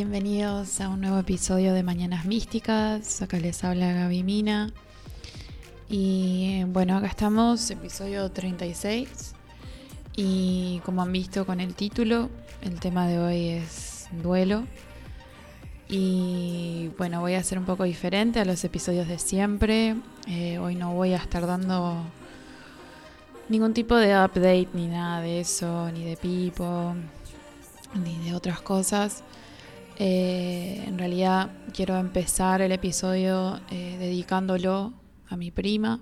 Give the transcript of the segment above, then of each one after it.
Bienvenidos a un nuevo episodio de Mañanas Místicas. Acá les habla Gaby Mina. Y bueno, acá estamos, episodio 36. Y como han visto con el título, el tema de hoy es duelo. Y bueno, voy a hacer un poco diferente a los episodios de siempre. Eh, hoy no voy a estar dando ningún tipo de update ni nada de eso, ni de Pipo, ni de otras cosas. Eh, en realidad quiero empezar el episodio eh, dedicándolo a mi prima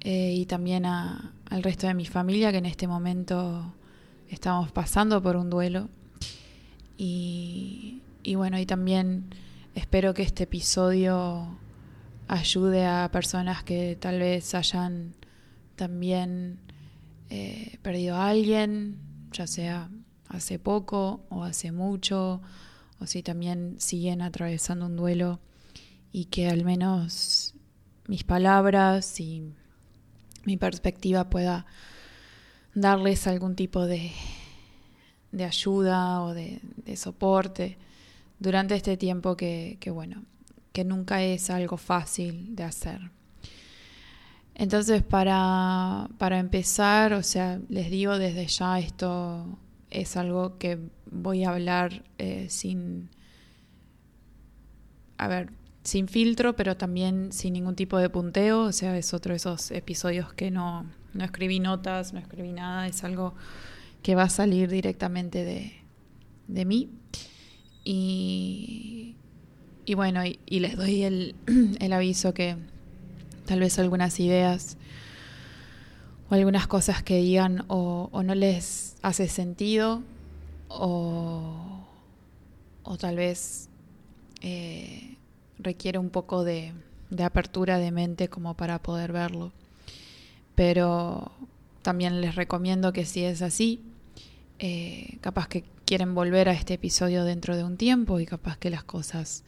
eh, y también a, al resto de mi familia que en este momento estamos pasando por un duelo. Y, y bueno, y también espero que este episodio ayude a personas que tal vez hayan también perdido a alguien, ya sea hace poco o hace mucho, o si también siguen atravesando un duelo y que al menos mis palabras y mi perspectiva pueda darles algún tipo de, de ayuda o de, soporte durante este tiempo que, que, bueno, que nunca es algo fácil de hacer. Entonces, para, para empezar, o sea, les digo desde ya esto es algo que voy a hablar eh, sin, a ver, sin filtro, pero también sin ningún tipo de punteo. O sea, es otro de esos episodios que no, no escribí notas, no escribí nada, es algo que va a salir directamente de, de mí. Y, y bueno, y, les doy el, el aviso que tal vez algunas ideas o algunas cosas que digan o, no les hace sentido o, o tal vez eh, requiere un poco de, apertura de mente como para poder verlo. Pero también les recomiendo que si es así, eh, capaz que quieren volver a este episodio dentro de un tiempo y capaz que las cosas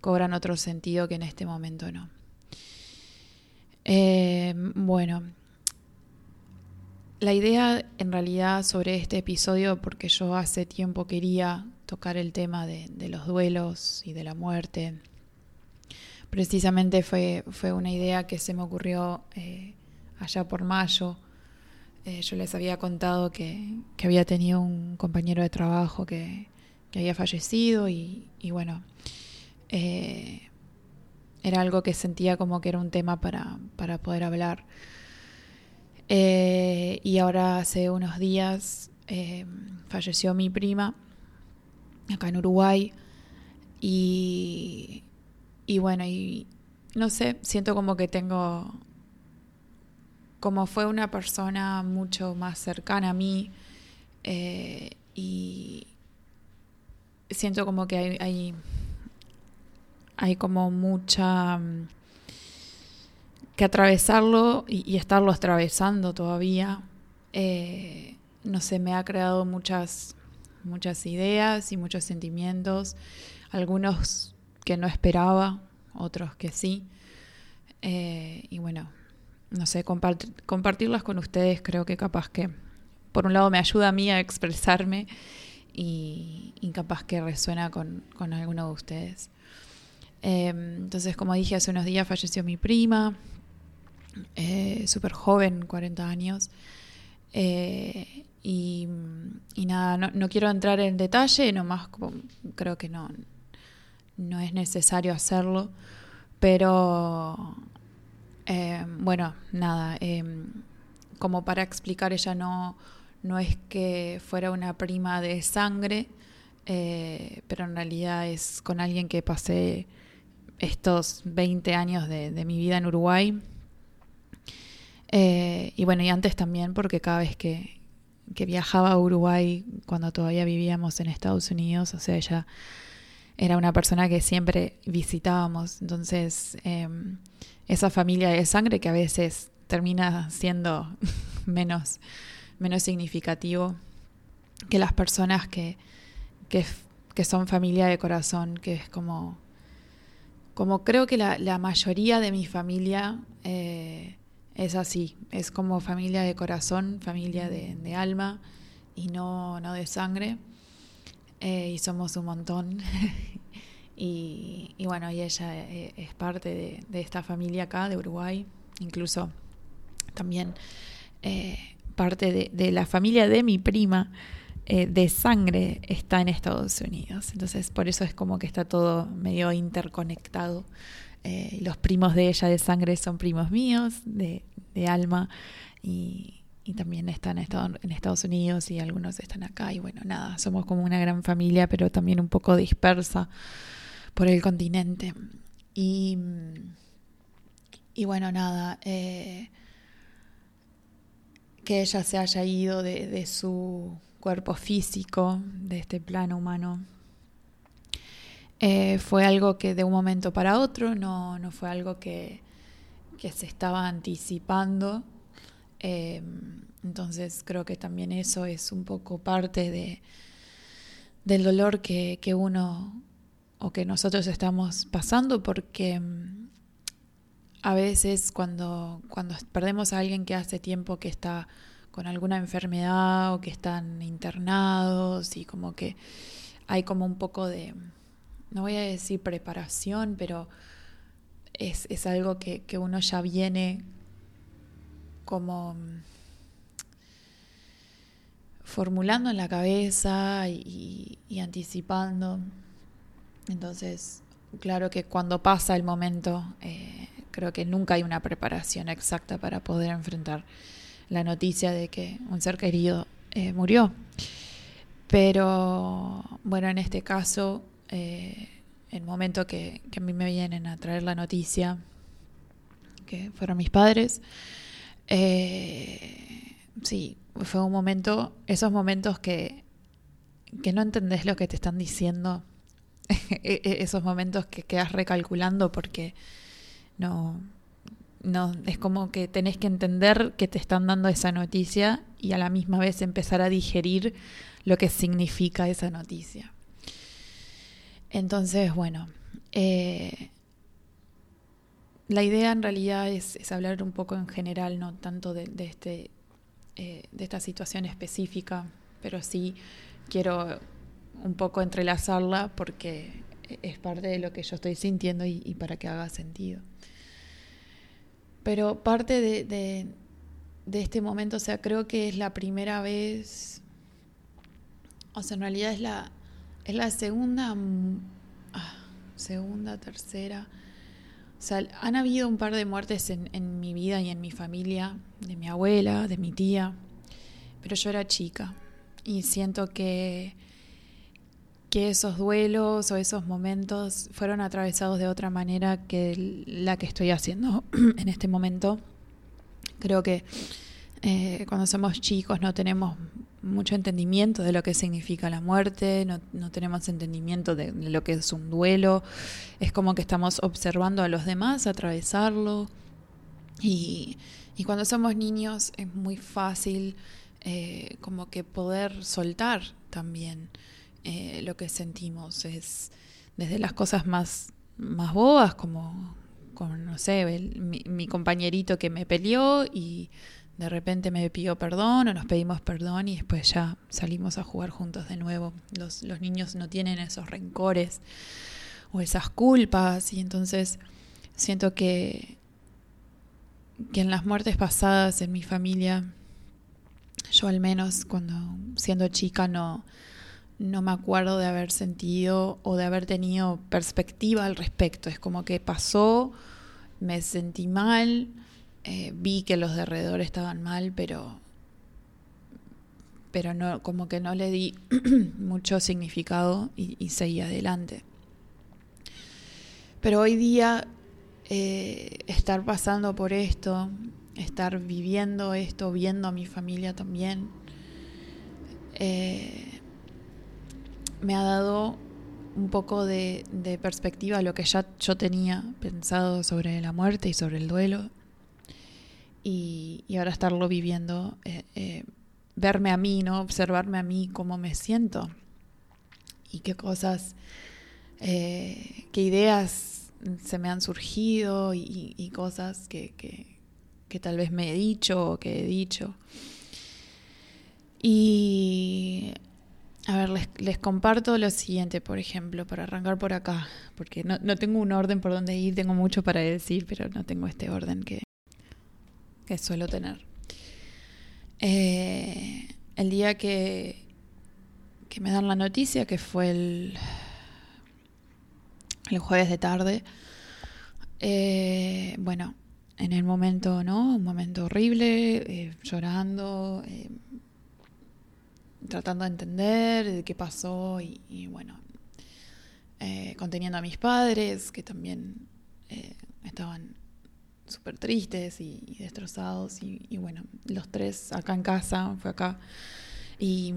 cobran otro sentido que en este momento no. Eh, bueno, la idea en realidad sobre este episodio, porque yo hace tiempo quería tocar el tema de, los duelos y de la muerte, precisamente fue, fue una idea que se me ocurrió eh, allá por mayo. Eh, yo les había contado que, había tenido un compañero de trabajo que, había fallecido y, bueno, eh, era algo que sentía como que era un tema para, para poder hablar. Eh, y ahora hace unos días eh, falleció mi prima acá en Uruguay. Y, y bueno, y no sé, siento como que tengo, como fue una persona mucho más cercana a mí. Eh, y siento como que hay, hay, hay como mucha que atravesarlo y, estarlo atravesando todavía, eh, no sé, me ha creado muchas, muchas ideas y muchos sentimientos, algunos que no esperaba, otros que sí. Eh, y bueno, no sé, compartirlas con ustedes creo que capaz que, por un lado, me ayuda a mí a expresarme y, capaz que resuena con, con alguno de ustedes. Eh, entonces, como dije, hace unos días falleció mi prima, eh, súper joven, 40 años. Eh, y, nada, no, quiero entrar en detalle, nomás creo que no, no es necesario hacerlo, pero eh, bueno, nada, como para explicar, ella no, no es que fuera una prima de sangre, pero en realidad es con alguien que pasé estos 20 años de mi vida en Uruguay eh, y bueno, y antes también porque cada vez que, viajaba a Uruguay, cuando todavía vivíamos en Estados Unidos, o sea, ella era una persona que siempre visitábamos. Entonces, em, esa familia de sangre que a veces termina siendo menos, menos significativo que las personas que, que, son familia de corazón, que es como, como creo que la, mayoría de mi familia eh, es así, es como familia de corazón, familia de, alma y no, no de sangre. y somos un montón. y, bueno, y ella es parte de, esta familia acá, de Uruguay, incluso también parte de la familia de mi prima eh, de sangre está en Estados Unidos. Entonces, por eso es como que está todo medio interconectado. Eh, los primos de ella de sangre son primos míos, de, alma, y, también están en Estados Unidos y algunos están acá. Y bueno, nada, somos como una gran familia, pero también un poco dispersa por el continente. Y, y bueno, nada. Eh, que ella se haya ido de su cuerpo físico de este plano humano. Eh, fue algo que de un momento para otro, no, no fue algo que, que se estaba anticipando. Eh, entonces creo que también eso es un poco parte de, del dolor que, que uno o que nosotros estamos pasando porque mm, a veces cuando, cuando perdemos a alguien que hace tiempo que está con alguna enfermedad o que están internados y como que hay como un poco de, no voy a decir preparación, pero es, algo que, uno ya viene como formulando en la cabeza y, anticipando. Entonces, claro que cuando pasa el momento, eh, creo que nunca hay una preparación exacta para poder enfrentar la noticia de que un ser querido eh, murió. Pero bueno, en este caso, eh, el momento que, a mí me vienen a traer la noticia, que fueron mis padres, eh, sí, fue un momento, esos momentos que, que no entendés lo que te están diciendo, e, e, esos momentos que quedas recalculando porque no, no, es como que tenés que entender que te están dando esa noticia y a la misma vez empezar a digerir lo que significa esa noticia. Entonces, bueno, eh, la idea en realidad es, hablar un poco en general, no tanto de, este, eh, de esta situación específica, pero sí quiero un poco entrelazarla porque es parte de lo que yo estoy sintiendo y para que haga sentido. Pero parte de, este momento, o sea, creo que es la primera vez, o sea, en realidad es la, es la segunda, ah, segunda, tercera. O sea, han habido un par de muertes en, en mi vida y en mi familia, de mi abuela, de mi tía, pero yo era chica y siento que que esos duelos o esos momentos fueron atravesados de otra manera que la que estoy haciendo en este momento. Creo que eh, cuando somos chicos no tenemos mucho entendimiento de lo que significa la muerte, no, tenemos entendimiento de, lo que es un duelo, es como que estamos observando a los demás atravesarlo y, cuando somos niños es muy fácil eh, como que poder soltar también. Eh, lo que sentimos. Es desde las cosas más, más bobas, como, como no sé, mi, compañerito que me peleó y de repente me pidió perdón o nos pedimos perdón y después ya salimos a jugar juntos de nuevo. Los, los niños no tienen esos rencores o esas culpas y entonces siento que, que en las muertes pasadas en mi familia, yo al menos cuando siendo chica no, no me acuerdo de haber sentido o de haber tenido perspectiva al respecto. Es como que pasó, me sentí mal, eh, vi que los de alrededor estaban mal, pero, pero no, como que no le di mucho significado y, seguí adelante. Pero hoy día eh, estar pasando por esto, estar viviendo esto, viendo a mi familia también, eh, me ha dado un poco de, perspectiva a lo que ya yo tenía pensado sobre la muerte y sobre el duelo. Y, ahora estarlo viviendo, eh, eh, verme a mí, ¿no? Observarme a mí cómo me siento y qué cosas, eh, qué ideas se me han surgido y, cosas que, que, tal vez me he dicho o que he dicho. Y a ver, les, comparto lo siguiente, por ejemplo, para arrancar por acá, porque no, no, tengo un orden por donde ir, tengo mucho para decir, pero no tengo este orden que, que suelo tener. Eh, el día que, que me dan la noticia, que fue el, el jueves de tarde, eh, bueno, en el momento, ¿no? Un momento horrible, eh, llorando, tratando de entender qué pasó y, bueno, conteniendo a mis padres que también estaban súper tristes y, destrozados y, bueno, los tres acá en casa, fue acá. Y,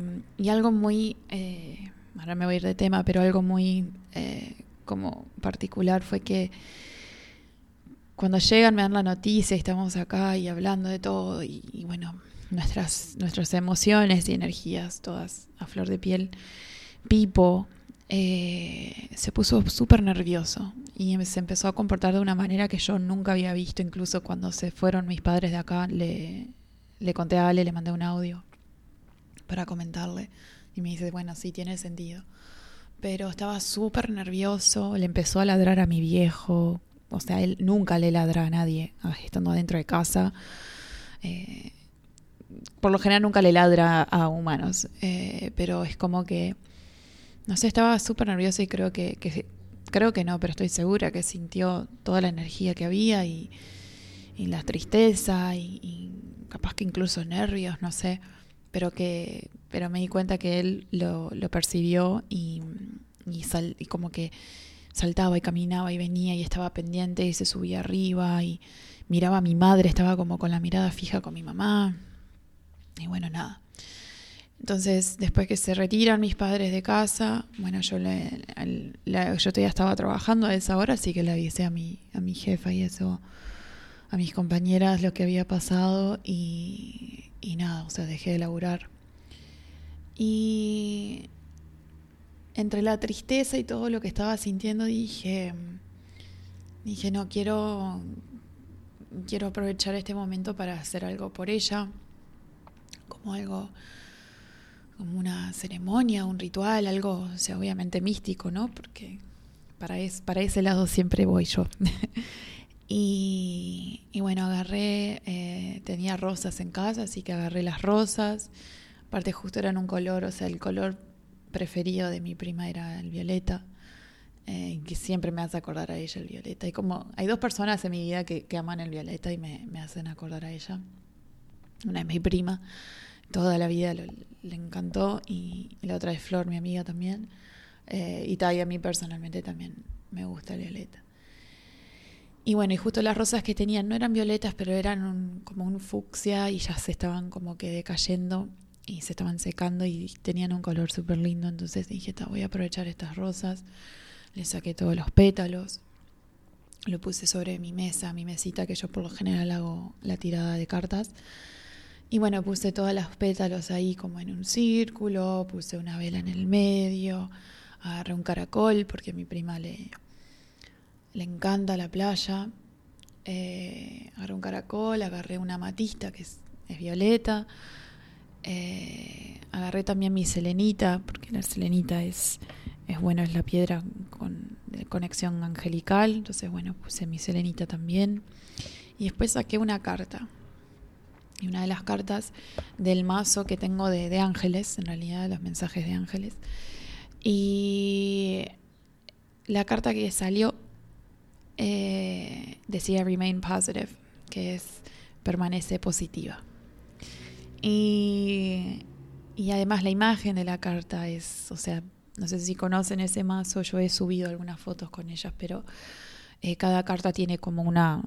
algo muy, ahora me voy a ir de tema, pero algo muy como particular fue que cuando llegan me dan la noticia y estamos acá y hablando de todo y, bueno, nuestras, nuestras emociones y energías todas a flor de piel. Pipo eh, se puso súper nervioso y se empezó a comportar de una manera que yo nunca había visto, incluso cuando se fueron mis padres de acá, le, le conté a Ale, le mandé un audio para comentarle y me dice, bueno, sí, tiene sentido. Pero estaba súper nervioso, le empezó a ladrar a mi viejo, o sea, él nunca le ladra a nadie ah, estando dentro de casa. Eh, por lo general nunca le ladra a humanos, eh, pero es como que, no sé, estaba súper nerviosa y creo que, creo que no, pero estoy segura que sintió toda la energía que había y, la tristeza y, capaz que incluso nervios, no sé, pero que, pero me di cuenta que él lo, percibió y, y como que saltaba y caminaba y venía y estaba pendiente y se subía arriba y miraba a mi madre, estaba como con la mirada fija con mi mamá. Y bueno, nada. Entonces, después que se retiran mis padres de casa, bueno, yo le, yo todavía estaba trabajando a esa hora, así que le avisé a mi, a mi jefa y eso, a mis compañeras lo que había pasado y, y nada, o sea, dejé de laburar. Y entre la tristeza y todo lo que estaba sintiendo dije, dije, no, quiero, quiero aprovechar este momento para hacer algo por ella, como algo, como una ceremonia, un ritual, algo, o sea, obviamente místico, ¿no? Porque para, es, para ese lado siempre voy yo. y, y, bueno, agarré, eh, tenía rosas en casa, así que agarré las rosas, aparte justo eran un color, o sea, el color preferido de mi prima era el violeta, eh, que siempre me hace acordar a ella el violeta. Y como hay dos personas en mi vida que, aman el violeta y me, hacen acordar a ella. Una es mi prima, toda la vida le encantó, y, la otra es Flor, mi amiga también. Eh, y Tai a mí personalmente también me gusta violeta. Y bueno, y justo las rosas que tenían no eran violetas, pero eran como un fucsia y ya se estaban como que decayendo y se estaban secando y tenían un color súper lindo. Entonces dije, voy a aprovechar estas rosas. Le saqué todos los pétalos. Lo puse sobre mi mesa, mi mesita, que yo por lo general hago la tirada de cartas. Y bueno, puse todos los pétalos ahí como en un círculo, puse una vela en el medio, agarré un caracol porque a mi prima le, le encanta la playa. Eh, agarré un caracol, agarré una matista que es, es violeta, eh, agarré también mi selenita, porque la selenita es, es bueno, es la piedra con de conexión angelical. Entonces, bueno, puse mi selenita también. Y después saqué una carta. Y una de las cartas del mazo que tengo de, ángeles, en realidad, los mensajes de ángeles. Y la carta que salió eh, decía Remain Positive, que es permanece positiva. Y, además la imagen de la carta es, o sea, no sé si conocen ese mazo, yo he subido algunas fotos con ellas, pero eh, cada carta tiene como una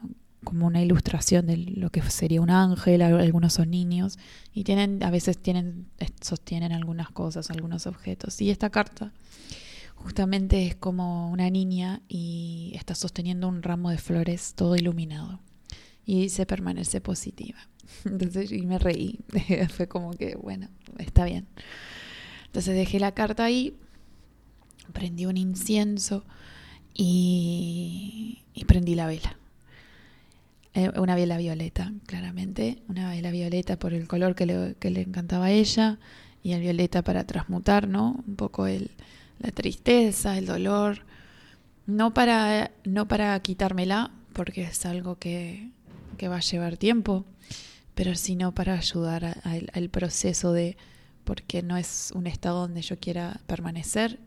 como una ilustración de lo que sería un ángel, algunos son niños y tienen a veces tienen sostienen algunas cosas, algunos objetos. Y esta carta justamente es como una niña y está sosteniendo un ramo de flores todo iluminado y dice permanece positiva. Entonces, y me reí. Fue como que, bueno, está bien. Entonces dejé la carta ahí, prendí un incienso y, prendí la vela. Eh, una vela violeta, claramente. Una vela violeta por el color que le, que le encantaba a ella y el violeta para transmutar, ¿no? Un poco el, la tristeza, el dolor, no para, no para quitármela, porque es algo que, que va a llevar tiempo, pero sino para ayudar al proceso de, porque no es un estado donde yo quiera permanecer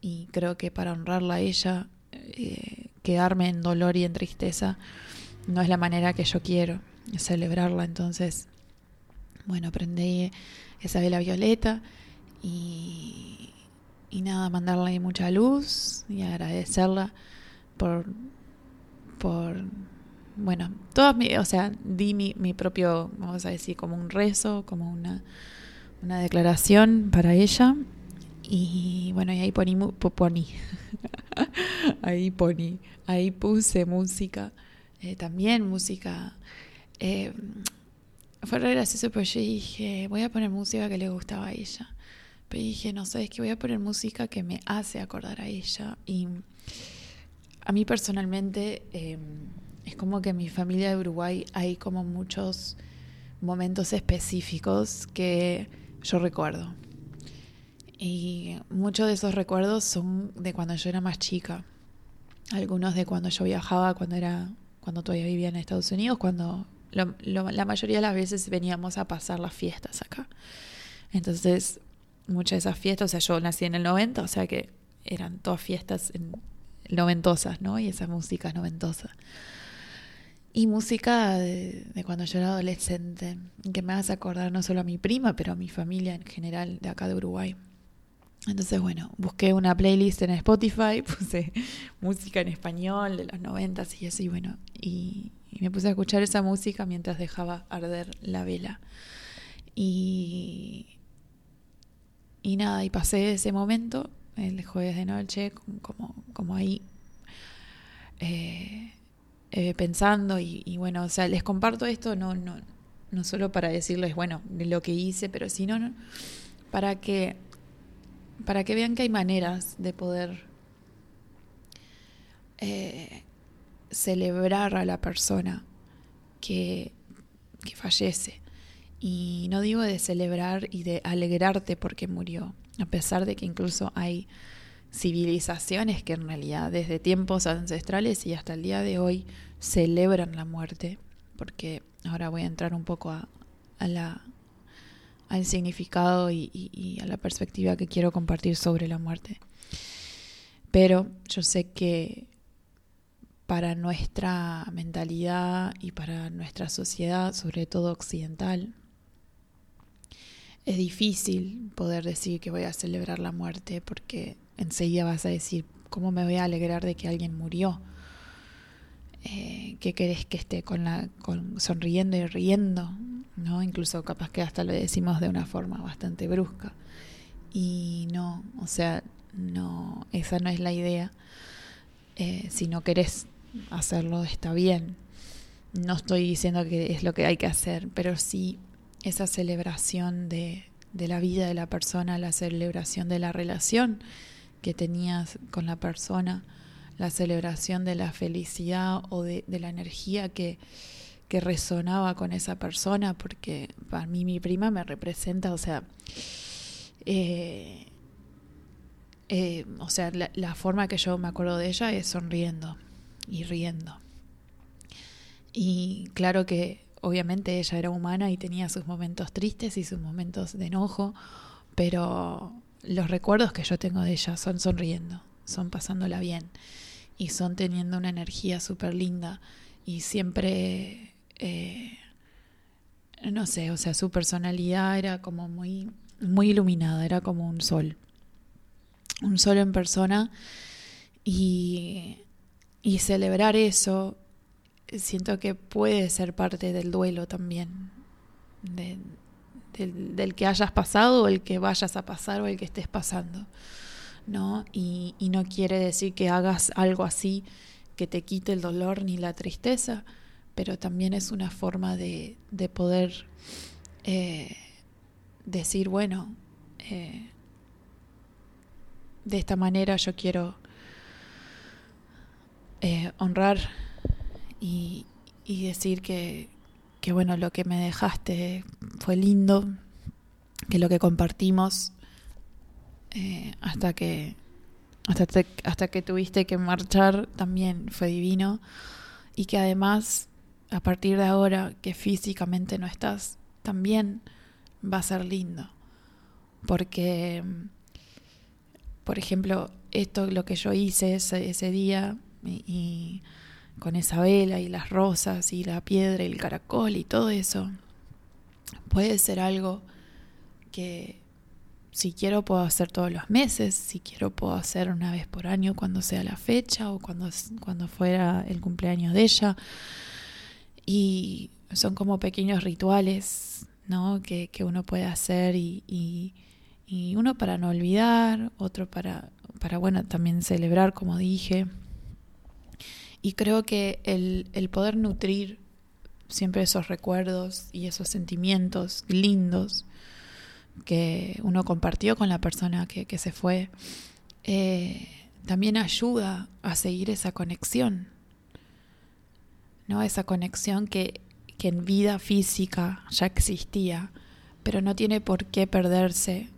y creo que para honrarla a ella, eh, quedarme en dolor y en tristeza no es la manera que yo quiero celebrarla. Entonces, bueno, aprendí esa vela violeta y, y nada, mandarle mucha luz y agradecerla por, por bueno, todas mi, o sea, di mi, mi propio, vamos a decir, como un rezo, como una, una declaración para ella y bueno, y ahí poní, poní. ahí poní, ahí puse música, eh, también música. Eh, fue re gracioso porque yo dije, voy a poner música que le gustaba a ella. Pero dije, no sé, es que voy a poner música que me hace acordar a ella. Y a mí personalmente em, es como que en mi familia de Uruguay hay como muchos momentos específicos que yo recuerdo. Y muchos de esos recuerdos son de cuando yo era más chica. Algunos de cuando yo viajaba, cuando era, cuando todavía vivía en Estados Unidos, cuando la mayoría de las veces veníamos a pasar las fiestas acá. Entonces, muchas de esas fiestas, o sea, yo nací en el 90, o sea que eran todas fiestas noventosas, ¿no? Y esas músicas noventosas. Y música de, de, cuando yo era adolescente, que me hace acordar no solo a mi prima, pero a mi familia en general de acá de Uruguay. Entonces, bueno, busqué una playlist en Spotify, puse música en español de los noventas y así, bueno, y, me puse a escuchar esa música mientras dejaba arder la vela. Y, y nada, y pasé ese momento, el jueves de noche, como, como ahí, eh, eh, pensando, y, bueno, o sea, les comparto esto no, no, no solo para decirles, bueno, lo que hice, pero sino no, para que para que vean que hay maneras de poder eh, celebrar a la persona que, que fallece. Y no digo de celebrar y de alegrarte porque murió, a pesar de que incluso hay civilizaciones que en realidad desde tiempos ancestrales y hasta el día de hoy celebran la muerte, porque ahora voy a entrar un poco a, a la al significado y, a la perspectiva que quiero compartir sobre la muerte. Pero yo sé que para nuestra mentalidad y para nuestra sociedad, sobre todo occidental, es difícil poder decir que voy a celebrar la muerte porque enseguida vas a decir, ¿cómo me voy a alegrar de que alguien murió? Eh, ¿Qué querés que esté sonriendo y riendo? ¿No? Incluso capaz que hasta lo decimos de una forma bastante brusca. Y no, o sea, no, esa no es la idea. Eh, si no querés hacerlo, está bien. No estoy diciendo que es lo que hay que hacer, pero sí esa celebración de, de la vida de la persona, la celebración de la relación que tenías con la persona, la celebración de la felicidad o de, de la energía que, que resonaba con esa persona, porque para mí mi prima me representa, o sea, eh, eh, o sea, la, forma que yo me acuerdo de ella es sonriendo y riendo. Y claro que obviamente ella era humana y tenía sus momentos tristes y sus momentos de enojo, pero los recuerdos que yo tengo de ella son sonriendo, son pasándola bien y son teniendo una energía súper linda y siempre eh, no sé, o sea, su personalidad era como muy, muy iluminada, era como un sol, un sol en persona y, y celebrar eso siento que puede ser parte del duelo también, del, del, que hayas pasado o el que vayas a pasar o el que estés pasando, ¿no? Y no quiere decir que hagas algo así que te quite el dolor ni la tristeza, pero también es una forma de, de poder eh, decir, bueno, eh, de esta manera yo quiero eh, honrar y, y decir que, que, bueno, lo que me dejaste fue lindo, que lo que compartimos hasta que hasta, hasta que tuviste que marchar también fue divino y que además a partir de ahora que físicamente no estás también va a ser lindo porque por ejemplo esto lo que yo hice ese, ese día y con esa vela y las rosas y la piedra y el caracol y todo eso puede ser algo que si quiero puedo hacer todos los meses, si quiero puedo hacer una vez por año cuando sea la fecha o cuando, cuando fuera el cumpleaños de ella. Y son como pequeños rituales ¿no? que, que uno puede hacer y, y, uno para no olvidar, otro para, para, bueno, también celebrar, como dije. Y creo que el, el poder nutrir siempre esos recuerdos y esos sentimientos lindos que uno compartió con la persona que, que se fue, eh, también ayuda a seguir esa conexión, Esa conexión que, que en vida física ya existía, pero no tiene por qué perderse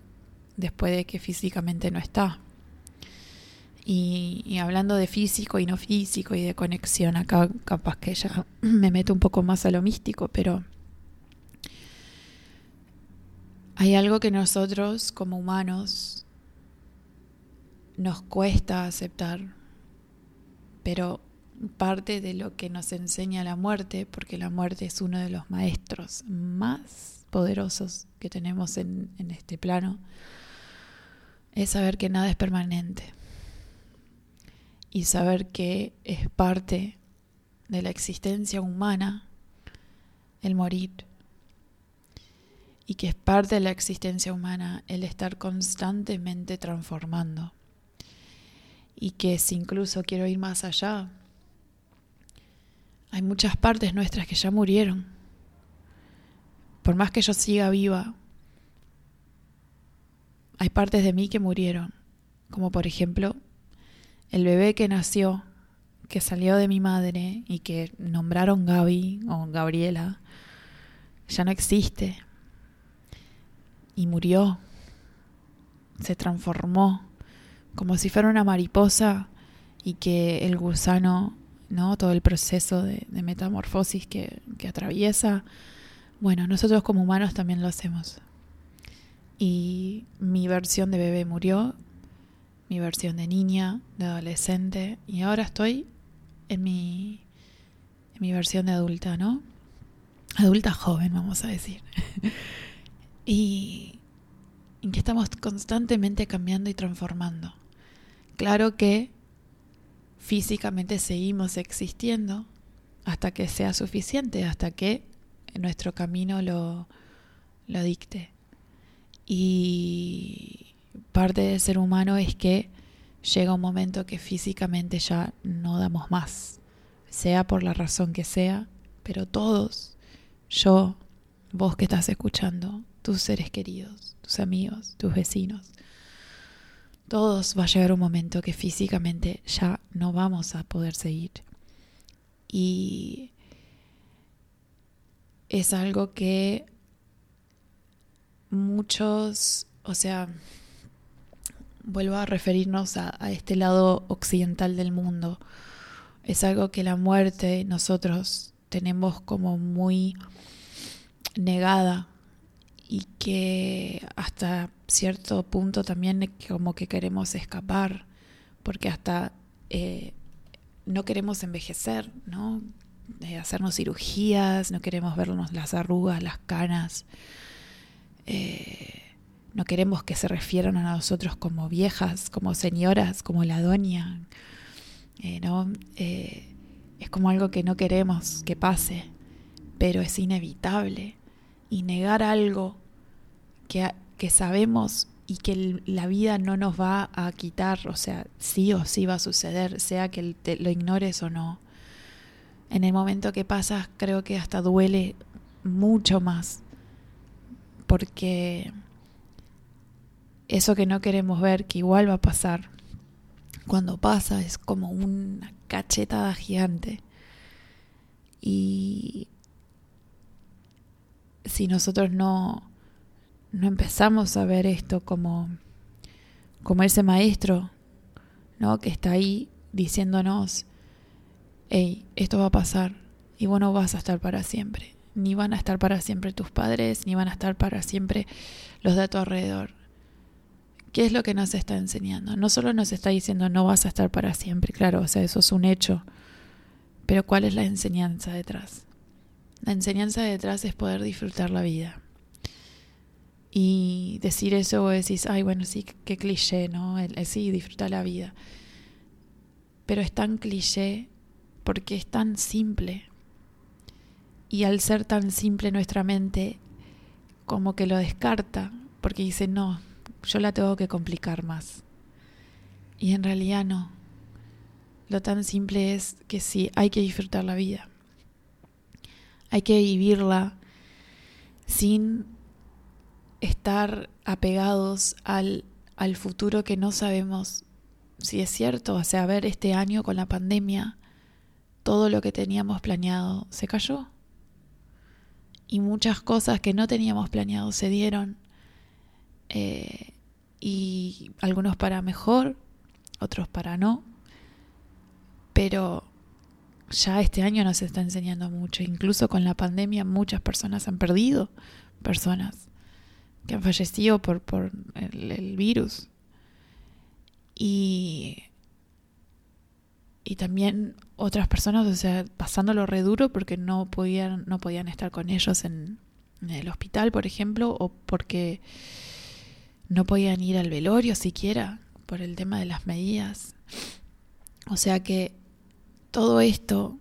después de que físicamente no está. Y, y, hablando de físico y no físico y de conexión, acá capaz que ya me meto un poco más a lo místico, pero hay algo que nosotros como humanos nos cuesta aceptar, pero parte de lo que nos enseña la muerte, porque la muerte es uno de los maestros más poderosos que tenemos en, en este plano, es saber que nada es permanente y saber que es parte de la existencia humana el morir y que es parte de la existencia humana el estar constantemente transformando. Y que si incluso quiero ir más allá, hay muchas partes nuestras que ya murieron. Por más que yo siga viva, hay partes de mí que murieron, como por ejemplo el bebé que nació, que salió de mi madre y que nombraron Gaby o Gabriela, ya no existe y murió, se transformó como si fuera una mariposa y que el gusano, ¿no? Todo el proceso de, metamorfosis que, atraviesa, bueno, nosotros como humanos también lo hacemos. Y mi versión de bebé murió, mi versión de niña, de adolescente, y ahora estoy en mi, en mi versión de adulta, ¿no? Adulta joven, vamos a decir. y, que estamos constantemente cambiando y transformando. Claro que físicamente seguimos existiendo hasta que sea suficiente, hasta que nuestro camino lo, lo dicte. Y parte del ser humano es que llega un momento que físicamente ya no damos más, sea por la razón que sea, pero todos, yo, vos que estás escuchando, tus seres queridos, tus amigos, tus vecinos. Todos va a llegar un momento que físicamente ya no vamos a poder seguir. Y es algo que muchos, o sea, vuelvo a referirnos a, este lado occidental del mundo. Es algo que la muerte nosotros tenemos como muy negada y que hasta cierto punto también como que queremos escapar, porque hasta eh, no queremos envejecer, ¿no? hacernos cirugías, no queremos vernos las arrugas, las canas, eh, no queremos que se refieran a nosotros como viejas, como señoras, como la doña, eh, ¿no? es como algo que no queremos que pase, pero es inevitable. Y negar algo que, sabemos y que la vida no nos va a quitar, o sea, sí o sí va a suceder, sea que te, lo ignores o no. En el momento que pasa, creo que hasta duele mucho más, porque eso que no queremos ver, que igual va a pasar, cuando pasa es como una cachetada gigante. Y si nosotros no, no empezamos a ver esto como, como ese maestro, ¿no? Que está ahí diciéndonos, hey, esto va a pasar y vos no vas a estar para siempre. Ni van a estar para siempre tus padres, ni van a estar para siempre los de tu alrededor. ¿Qué es lo que nos está enseñando? No solo nos está diciendo no vas a estar para siempre, claro, o sea, eso es un hecho, pero ¿cuál es la enseñanza detrás? La enseñanza detrás es poder disfrutar la vida. Y decir eso, vos decís, ay, bueno, sí, qué cliché, ¿no? sí, disfrutar la vida. Pero es tan cliché porque es tan simple. Y al ser tan simple nuestra mente, como que lo descarta, porque dice, no, yo la tengo que complicar más. Y en realidad no. Lo tan simple es que sí, hay que disfrutar la vida. Hay que vivirla sin estar apegados al, al futuro que no sabemos si es cierto. O sea, ver, este año con la pandemia, todo lo que teníamos planeado se cayó. Y muchas cosas que no teníamos planeado se dieron. Eh, y algunos para mejor, otros para no. Pero ya este año nos está enseñando mucho. Incluso con la pandemia muchas personas han perdido personas que han fallecido por, por el, virus. Y, y también otras personas, o sea, pasándolo re duro porque no podían, no podían estar con ellos en el hospital, por ejemplo, o porque no podían ir al velorio siquiera por el tema de las medidas. O sea que todo esto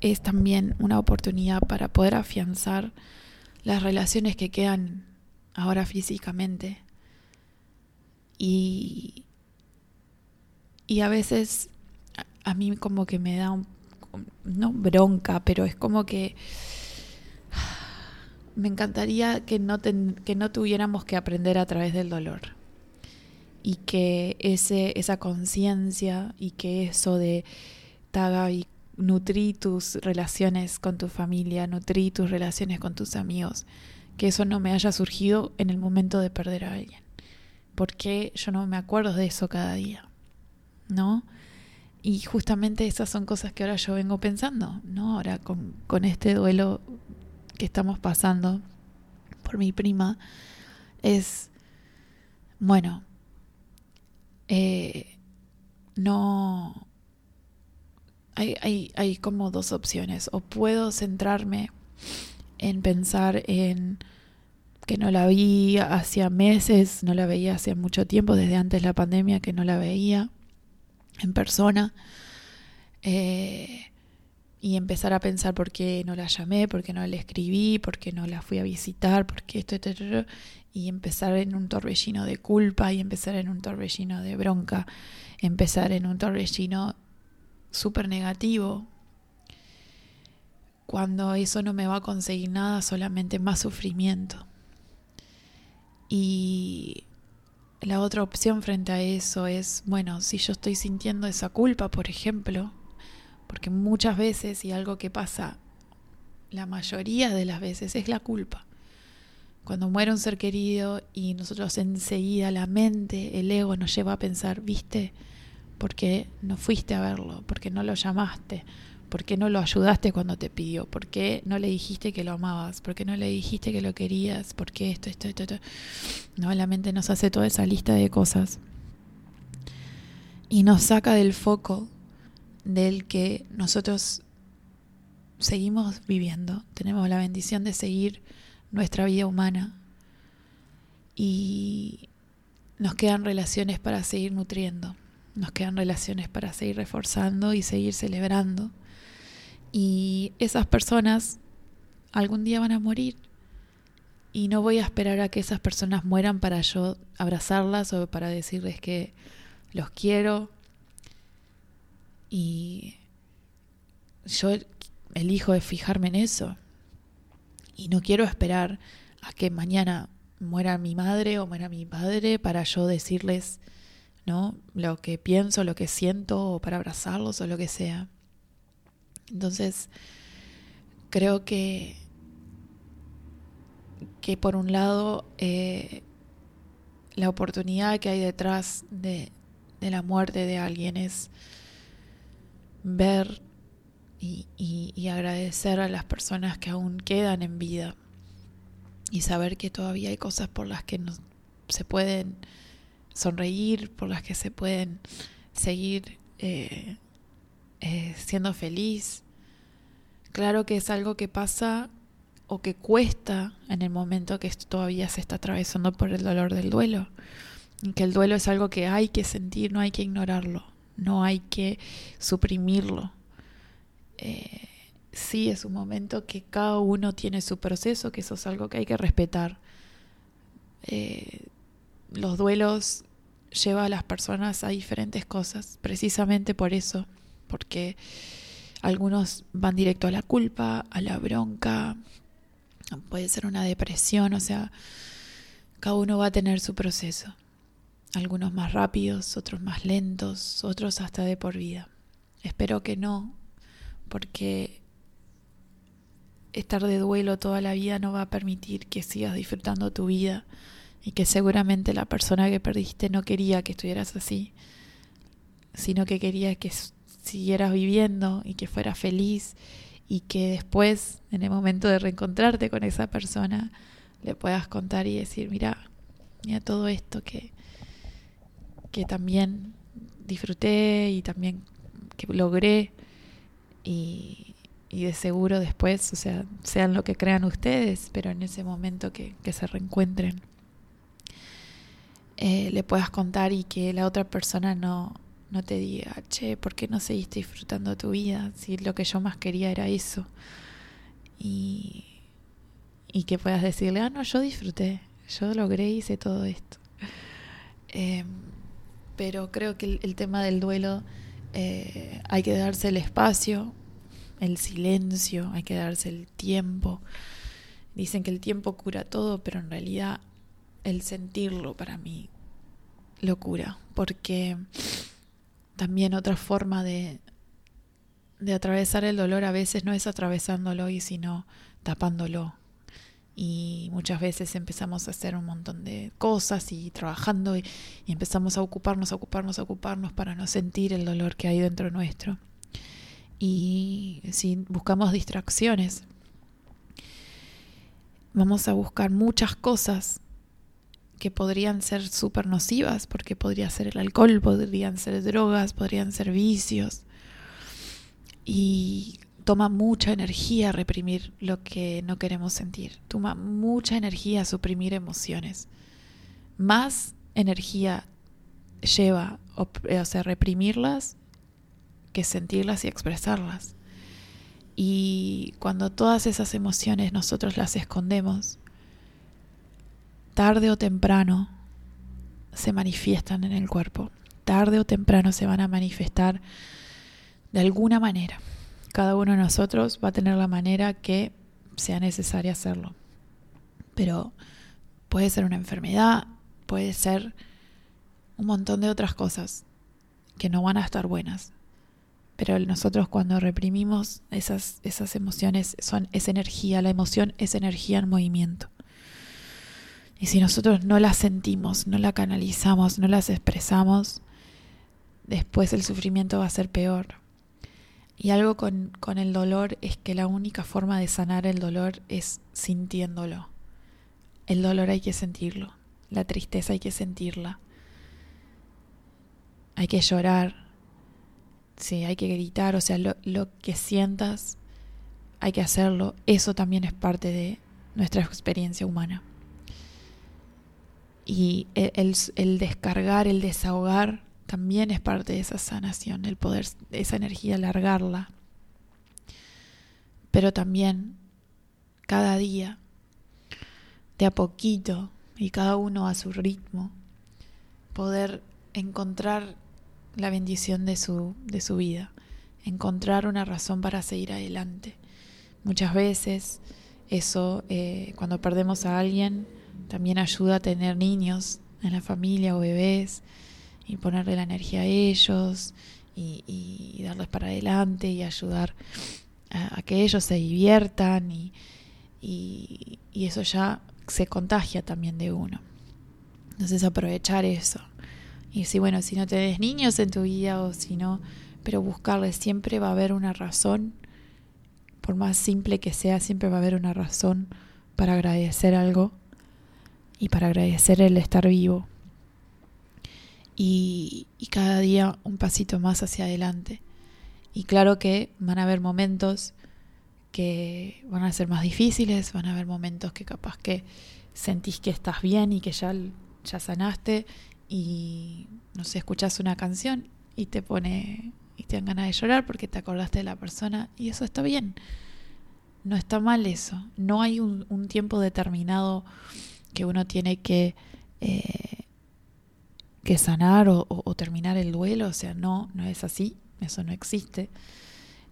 es también una oportunidad para poder afianzar las relaciones que quedan ahora físicamente. Y, y a veces a, mí como que me da un, no bronca, pero es como que me encantaría que no, que no tuviéramos que aprender a través del dolor. Y que ese, esa conciencia y que eso de Taga y nutrir tus relaciones con tu familia, nutrir tus relaciones con tus amigos, que eso no me haya surgido en el momento de perder a alguien. Porque yo no me acuerdo de eso cada día, ¿no? Y justamente esas son cosas que ahora yo vengo pensando, ¿no? Ahora con, con este duelo que estamos pasando por mi prima, es, bueno, eh, no... Hay, hay, hay como dos opciones. O puedo centrarme en pensar en que no la vi hacía meses, no la veía hace mucho tiempo, desde antes de la pandemia que no la veía en persona. Eh, y empezar a pensar por qué no la llamé, por qué no le escribí, por qué no la fui a visitar, por qué esto, y empezar en un torbellino de culpa y empezar en un torbellino de bronca, empezar en un torbellino súper negativo, cuando eso no me va a conseguir nada, solamente más sufrimiento. Y la otra opción frente a eso es, bueno, si yo estoy sintiendo esa culpa, por ejemplo, porque muchas veces, y algo que pasa la mayoría de las veces, es la culpa. Cuando muere un ser querido y nosotros enseguida la mente, el ego nos lleva a pensar, viste, porque no fuiste a verlo, porque no lo llamaste, ¿Por qué no lo ayudaste cuando te pidió? ¿Por qué no le dijiste que lo amabas? ¿Por qué no le dijiste que lo querías? ¿Por qué esto, esto, esto, esto? No, la mente nos hace toda esa lista de cosas y nos saca del foco del que nosotros seguimos viviendo. Tenemos la bendición de seguir nuestra vida humana y nos quedan relaciones para seguir nutriendo, nos quedan relaciones para seguir reforzando y seguir celebrando y esas personas algún día van a morir. Y no voy a esperar a que esas personas mueran para yo abrazarlas o para decirles que los quiero. Y yo elijo fijarme en eso. Y no quiero esperar a que mañana muera mi madre o muera mi padre para yo decirles, ¿no? Lo que pienso, lo que siento, o para abrazarlos o lo que sea. Entonces, creo que, que por un lado eh, la oportunidad que hay detrás de, de, la muerte de alguien es ver y, y, agradecer a las personas que aún quedan en vida y saber que todavía hay cosas por las que no se pueden sonreír, por las que se pueden seguir eh, eh, siendo feliz. Claro que es algo que pasa o que cuesta en el momento que todavía se está atravesando por el dolor del duelo. Que el duelo es algo que hay que sentir, no hay que ignorarlo, no hay que suprimirlo. Eh, sí es un momento que cada uno tiene su proceso, que eso es algo que hay que respetar. Eh, los duelos llevan a las personas a diferentes cosas, precisamente por eso, porque algunos van directo a la culpa, a la bronca, puede ser una depresión, o sea, cada uno va a tener su proceso. Algunos más rápidos, otros más lentos, otros hasta de por vida. Espero que no, porque estar de duelo toda la vida no va a permitir que sigas disfrutando tu vida y que seguramente la persona que perdiste no quería que estuvieras así, sino que quería que siguieras viviendo y que fueras feliz y que después, en el momento de reencontrarte con esa persona, le puedas contar y decir, mira, mira todo esto que, que también disfruté y también que logré y, y, de seguro después, o sea, sean lo que crean ustedes, pero en ese momento que, que se reencuentren, eh, le puedas contar y que la otra persona no, no te diga, che, ¿por qué no seguiste disfrutando tu vida? Si lo que yo más quería era eso. Y, y que puedas decirle, ah, no, yo disfruté, yo logré, hice todo esto. Em, pero creo que el, tema del duelo eh, hay que darse el espacio, el silencio, hay que darse el tiempo. Dicen que el tiempo cura todo, pero en realidad el sentirlo para mí lo cura, porque también otra forma de, de atravesar el dolor a veces no es atravesándolo y sino tapándolo. Y muchas veces empezamos a hacer un montón de cosas y trabajando y, empezamos a ocuparnos, a ocuparnos, a ocuparnos para no sentir el dolor que hay dentro nuestro. Y si buscamos distracciones, vamos a buscar muchas cosas que podrían ser súper nocivas, porque podría ser el alcohol, podrían ser drogas, podrían ser vicios. Y toma mucha energía reprimir lo que no queremos sentir. Toma mucha energía suprimir emociones. Más energía lleva, o sea, reprimirlas que sentirlas y expresarlas. Y cuando todas esas emociones nosotros las escondemos, tarde o temprano se manifiestan en el cuerpo. Tarde o temprano se van a manifestar de alguna manera. Cada uno de nosotros va a tener la manera que sea necesaria hacerlo. Pero puede ser una enfermedad, puede ser un montón de otras cosas que no van a estar buenas. Pero nosotros cuando reprimimos esas, esas emociones son esa energía, la emoción es energía en movimiento. Y si nosotros no las sentimos, no la canalizamos, no las expresamos, después el sufrimiento va a ser peor. Y algo con, con, el dolor es que la única forma de sanar el dolor es sintiéndolo. El dolor hay que sentirlo, la tristeza hay que sentirla. Hay que llorar, sí, hay que gritar, o sea, lo, lo que sientas hay que hacerlo. Eso también es parte de nuestra experiencia humana y el, descargar, el desahogar también es parte de esa sanación, el poder, esa energía, largarla. Pero también cada día, de a poquito y cada uno a su ritmo, poder encontrar la bendición de su, de su vida, encontrar una razón para seguir adelante. Muchas veces eso, eh, cuando perdemos a alguien, también ayuda a tener niños en la familia o bebés y ponerle la energía a ellos y, darles para adelante y ayudar a, que ellos se diviertan y, y, eso ya se contagia también de uno. Entonces aprovechar eso. Y si, bueno, si no tenés niños en tu vida o si no, pero buscarle, siempre va a haber una razón, por más simple que sea, siempre va a haber una razón para agradecer algo y para agradecer el estar vivo. Y, y cada día un pasito más hacia adelante. Y claro que van a haber momentos que van a ser más difíciles, van a haber momentos que capaz que sentís que estás bien y que ya, ya sanaste y no sé, escuchás una canción y te pone y te dan ganas de llorar porque te acordaste de la persona y eso está bien. No está mal eso. No hay un, un tiempo determinado que uno tiene que, eh, que sanar o, terminar el duelo. O sea, no, no es así. Eso no existe.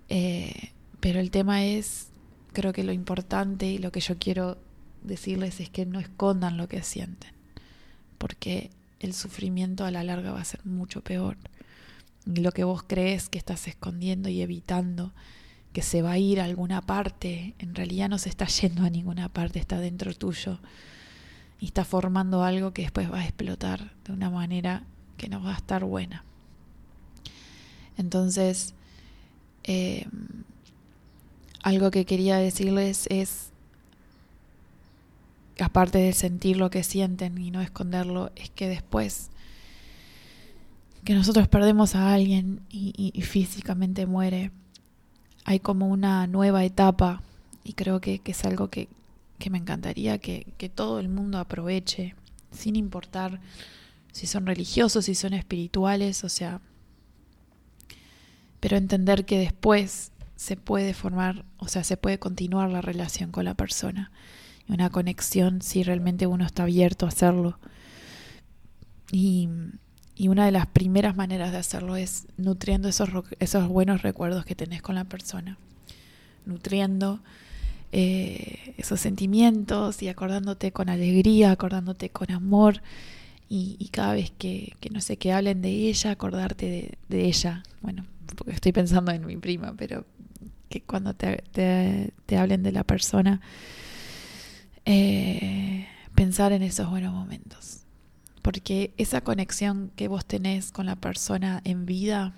Eh, pero el tema es, creo que lo importante y lo que yo quiero decirles es que no escondan lo que sienten, porque el sufrimiento a la larga va a ser mucho peor. Y lo que vos crees que estás escondiendo y evitando que se va a ir a alguna parte, en realidad no se está yendo a ninguna parte, está dentro tuyo y está formando algo que después va a explotar de una manera que no va a estar buena. Entonces, eh, algo que quería decirles es, aparte de sentir lo que sienten y no esconderlo, es que después que nosotros perdemos a alguien y, físicamente muere, hay como una nueva etapa y creo que, es algo que, me encantaría que, que todo el mundo aproveche, sin importar si son religiosos, si son espirituales, o sea, pero entender que después se puede formar, o sea, se puede continuar la relación con la persona. Una conexión si realmente uno está abierto a hacerlo. Y, y una de las primeras maneras de hacerlo es nutriendo esos, esos buenos recuerdos que tenés con la persona. Nutriendo eh, esos sentimientos y acordándote con alegría, acordándote con amor. Y, cada vez que, no sé, que hablen de ella, acordarte de, ella. Bueno, porque estoy pensando en mi prima, pero que cuando te, te, hablen de la persona, eh, pensar en esos buenos momentos. Porque esa conexión que vos tenés con la persona en vida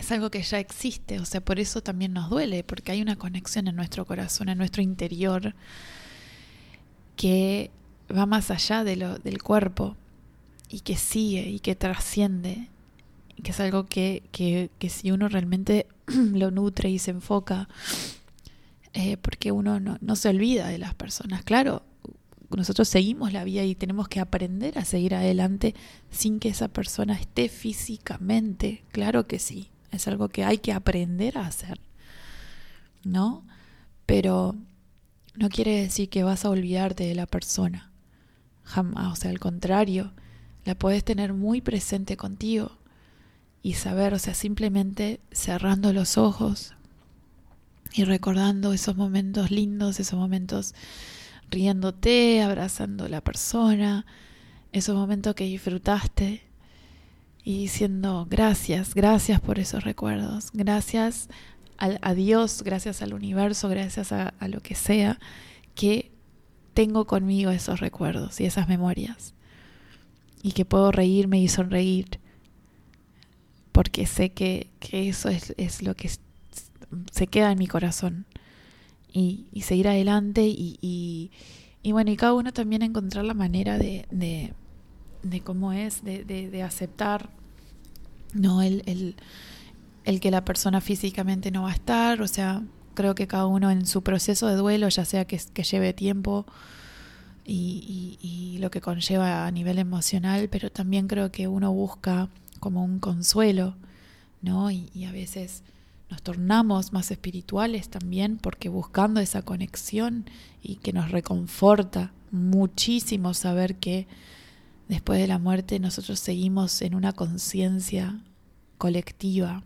es algo que ya existe, o sea, por eso también nos duele, porque hay una conexión en nuestro corazón, en nuestro interior, que va más allá de lo, del cuerpo y que sigue y que trasciende, que es algo que, que, que si uno realmente lo nutre y se enfoca, eh, porque uno no, no se olvida de las personas. Claro, nosotros seguimos la vida y tenemos que aprender a seguir adelante sin que esa persona esté físicamente. Claro que sí, es algo que hay que aprender a hacer, ¿no? Pero no quiere decir que vas a olvidarte de la persona. Jamás, o sea, al contrario, la puedes tener muy presente contigo y saber, o sea, simplemente cerrando los ojos y recordando esos momentos lindos, esos momentos riéndote, abrazando a la persona, esos momentos que disfrutaste y diciendo gracias, gracias por esos recuerdos, gracias a, Dios, gracias al universo, gracias a, a lo que sea que tengo conmigo esos recuerdos y esas memorias y que puedo reírme y sonreír porque sé que, eso es, lo que se queda en mi corazón. Y, seguir adelante y, bueno, y cada uno también encontrar la manera de, de, cómo es, de, aceptar no el, el, que la persona físicamente no va a estar, o sea, creo que cada uno en su proceso de duelo, ya sea que, que lleve tiempo y, y, lo que conlleva a nivel emocional, pero también creo que uno busca como un consuelo, ¿no? Y, a veces nos tornamos más espirituales también porque buscando esa conexión y que nos reconforta muchísimo saber que después de la muerte nosotros seguimos en una conciencia colectiva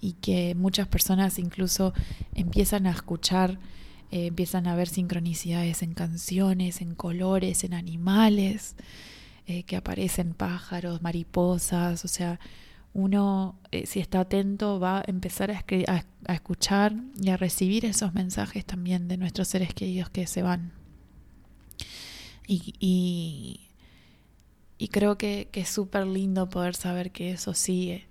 y que muchas personas incluso empiezan a escuchar, eh, empiezan a ver sincronicidades en canciones, en colores, en animales, eh, que aparecen pájaros, mariposas, o sea, uno, eh, si está atento, va a empezar a, escuchar y a recibir esos mensajes también de nuestros seres queridos que se van. Y, creo que, que es súper lindo poder saber que eso sigue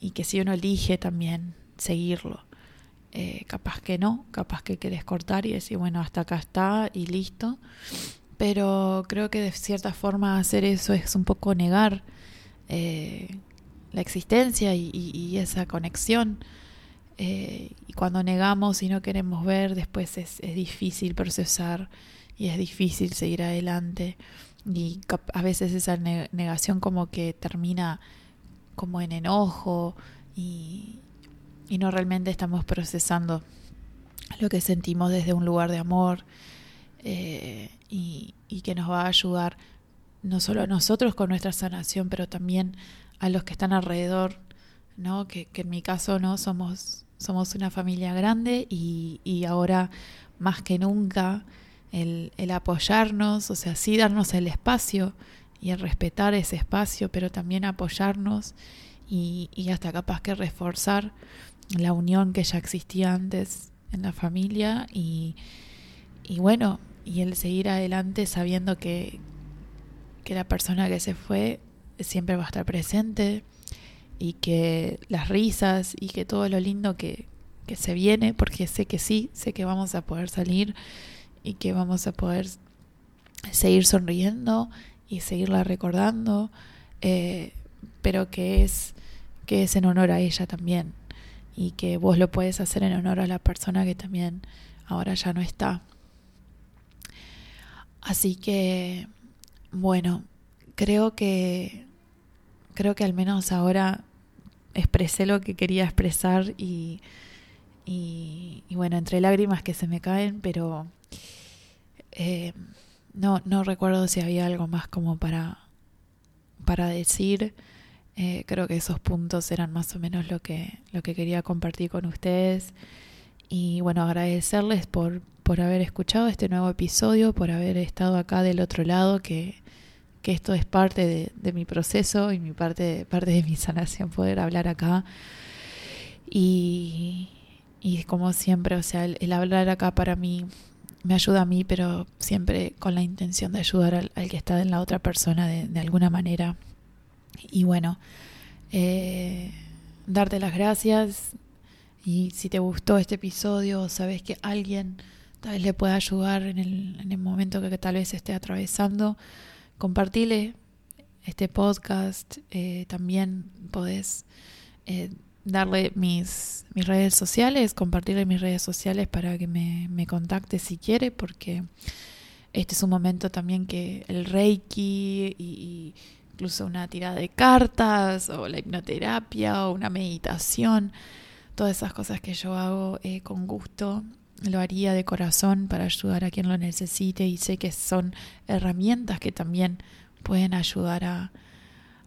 y que si uno elige también seguirlo. Eh, capaz que no, capaz que querés cortar y decir, bueno, hasta acá está y listo. Pero creo que de cierta forma hacer eso es un poco negar eh, la existencia y, esa conexión. Eh, y cuando negamos y no queremos ver, después es, es difícil procesar y es difícil seguir adelante. Y a veces esa negación como que termina como en enojo y, y no realmente estamos procesando lo que sentimos desde un lugar de amor eh, y, y, que nos va a ayudar no solo a nosotros con nuestra sanación, pero también a los que están alrededor, ¿no? Que, que en mi caso no somos, somos una familia grande y, y ahora más que nunca el, apoyarnos, o sea, sí darnos el espacio y el respetar ese espacio, pero también apoyarnos y, y hasta capaz que reforzar la unión que ya existía antes en la familia y, y bueno, y el seguir adelante sabiendo que, que la persona que se fue siempre va a estar presente y que las risas y que todo lo lindo que, que se viene, porque sé que sí, sé que vamos a poder salir y que vamos a poder seguir sonriendo y seguirla recordando, eh, pero que es, que es en honor a ella también y que vos lo puedes hacer en honor a la persona que también ahora ya no está. Así que, bueno, creo que creo que al menos ahora expresé lo que quería expresar y, y, bueno, entre lágrimas que se me caen, pero eh, no, no recuerdo si había algo más como para, para decir. Eh, creo que esos puntos eran más o menos lo que, lo que quería compartir con ustedes. Y bueno, agradecerles por, por haber escuchado este nuevo episodio, por haber estado acá del otro lado, que, que esto es parte de, de, mi proceso y mi parte, parte de mi sanación, poder hablar acá. Y, y como siempre, o sea, el, hablar acá para mí me ayuda a mí, pero siempre con la intención de ayudar al, al que está en la otra persona de, alguna manera. Y bueno, eh, darte las gracias y si te gustó este episodio, sabes que alguien tal vez le pueda ayudar en el, en el momento que, que, tal vez esté atravesando, compartile este podcast. Eh, también podés eh, darle mis, mis redes sociales, compartirle mis redes sociales para que me, me contacte si quiere, porque este es un momento también que el Reiki y, incluso una tirada de cartas o la hipnoterapia o una meditación, todas esas cosas que yo hago eh, con gusto, lo haría de corazón para ayudar a quien lo necesite y sé que son herramientas que también pueden ayudar a,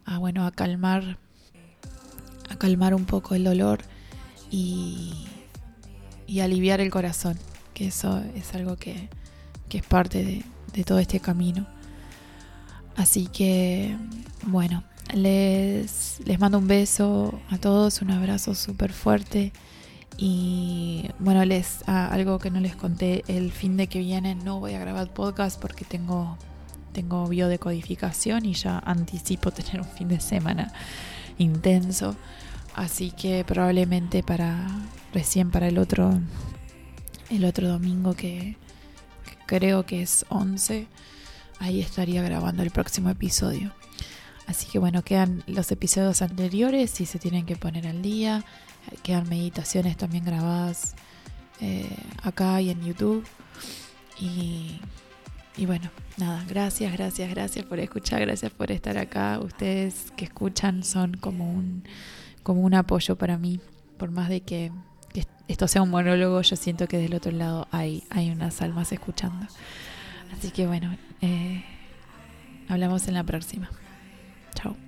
a bueno, a calmar, calmar un poco el dolor y, aliviar el corazón, que eso es algo que, es parte de, todo este camino. Así que, bueno, les, mando un beso a todos, un abrazo súper fuerte. Y bueno, les algo que no les conté, el fin de que viene no voy a grabar podcast porque tengo, tengo biodecodificación y ya anticipo tener un fin de semana intenso. Así que probablemente para recién para el otro el otro domingo que, creo que es 11 ahí estaría grabando el próximo episodio. Así que bueno, quedan los episodios anteriores si se tienen que poner al día. Quedan meditaciones también grabadas eh, acá y en YouTube. Y, y bueno, nada, gracias, gracias, gracias por escuchar, gracias por estar acá. Ustedes que escuchan son como un, como un apoyo para mí. Por más de que, esto sea un monólogo, yo siento que del otro lado hay, hay unas almas escuchando. Así que bueno, eh, hablamos en la próxima. Chao.